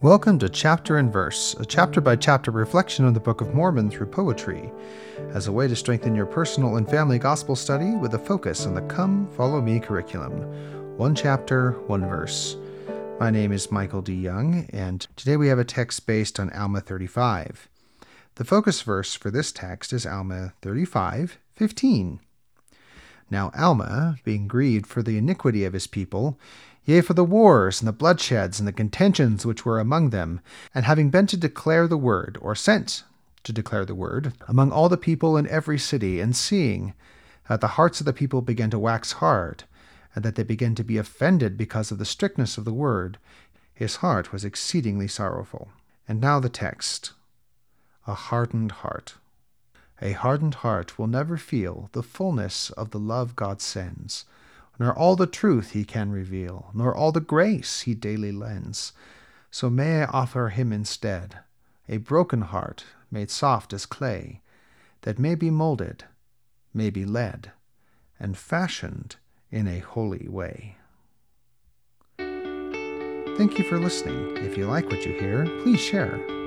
Welcome to Chapter and Verse, a chapter by chapter reflection on the Book of Mormon through poetry, as a way to strengthen your personal and family gospel study with a focus on the Come Follow Me curriculum. One chapter, one verse. My name is Michael D. Young, and today we have a text based on Alma 35. The focus verse for this text is Alma 35, 15. Now Alma, being grieved for the iniquity of his people, yea, for the wars and the bloodsheds and the contentions which were among them, and having been to declare the word, or sent to declare the word, among all the people in every city, and seeing that the hearts of the people began to wax hard, and that they began to be offended because of the strictness of the word, his heart was exceedingly sorrowful. And now the text A hardened heart. A hardened heart will never feel the fullness of the love God sends nor all the truth he can reveal, nor all the grace he daily lends. So may I offer him instead a broken heart made soft as clay, that may be molded, may be led, and fashioned in a holy way. Thank you for listening. If you like what you hear, please share.